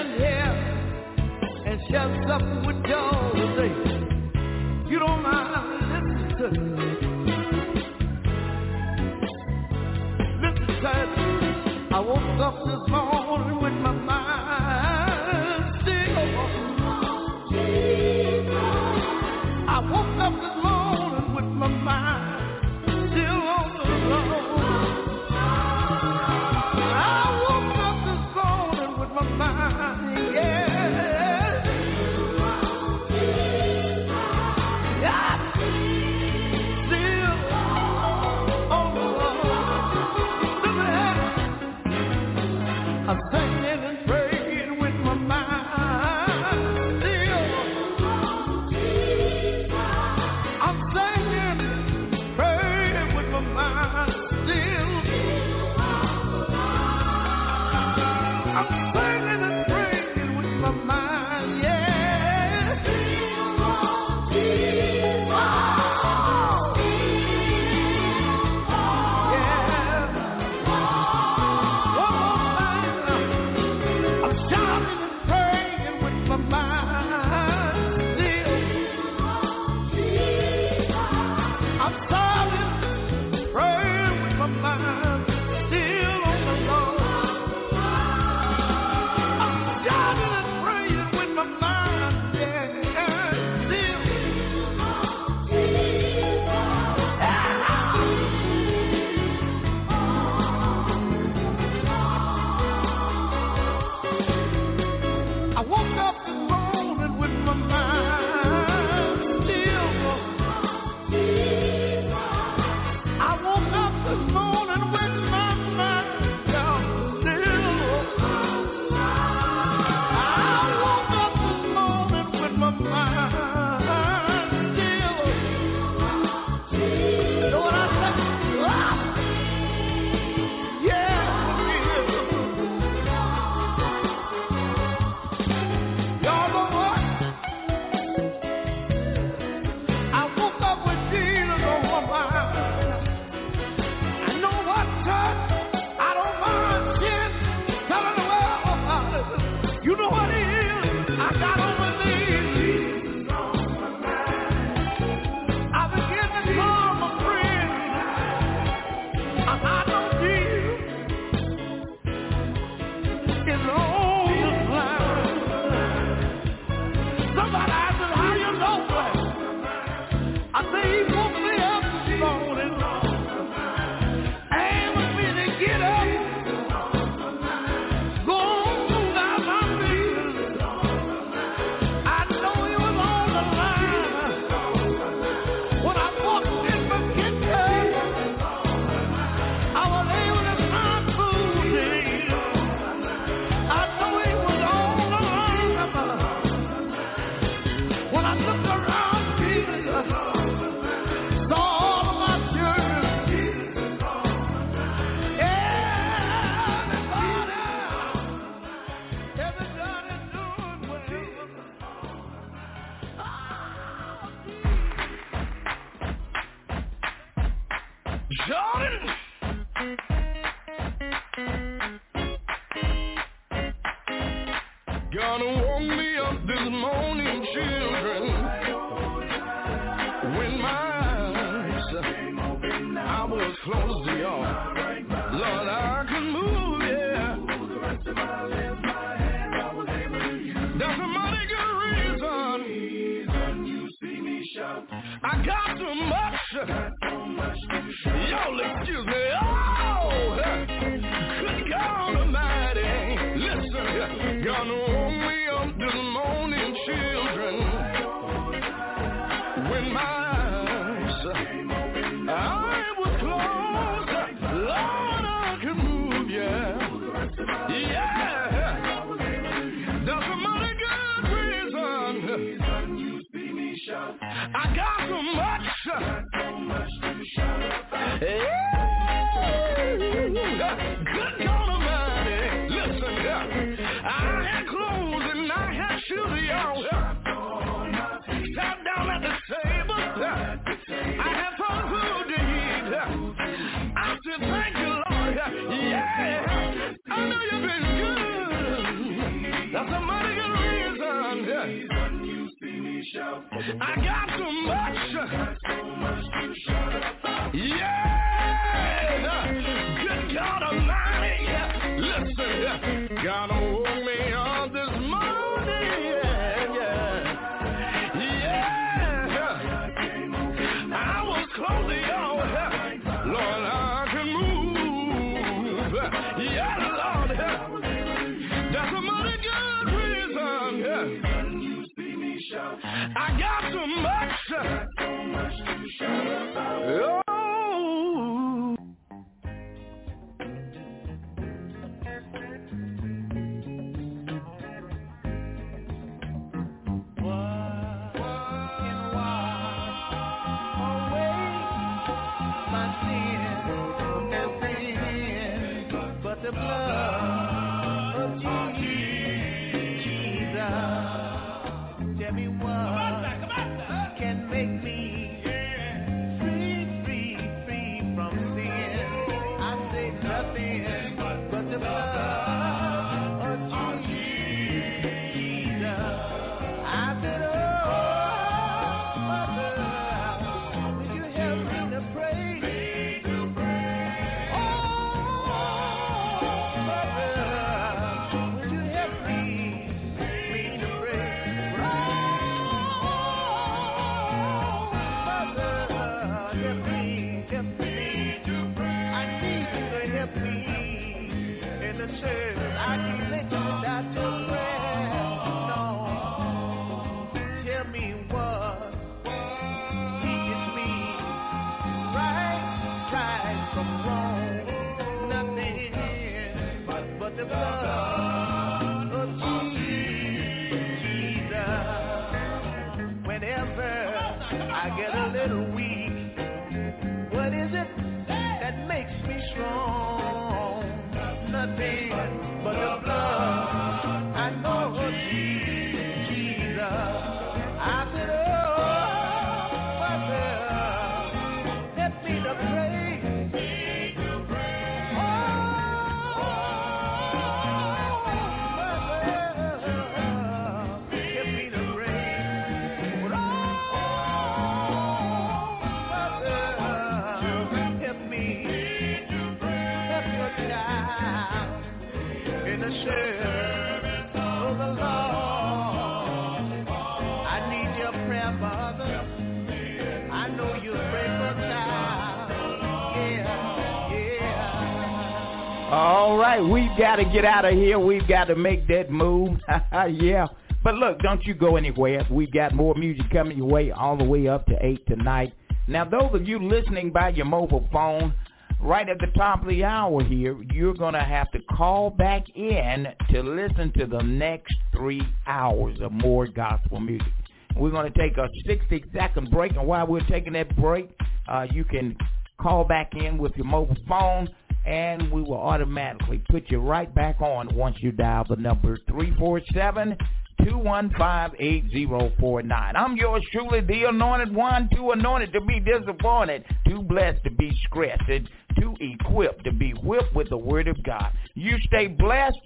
Speaker 18: gotta get
Speaker 15: out of here. We've got to make that move. yeah. But look, don't you go anywhere. We've got more music coming your way all the way up to 8 tonight. Now, those of you listening by your mobile phone, right at the top of the hour here, you're going to have to call back in to listen to the next three hours of more gospel music. We're going to take a 60-second break, and while we're taking that break, uh, you can call back in with your mobile phone and we will automatically put you right back on once you dial the number 347 215-8049. I'm yours truly, the anointed one, too anointed to be disappointed, too blessed to be scratched, too equipped to be whipped with the word of God. You stay blessed,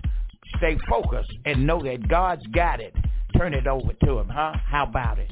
Speaker 15: stay focused, and know that God's got it. Turn it over to him, huh? How about it?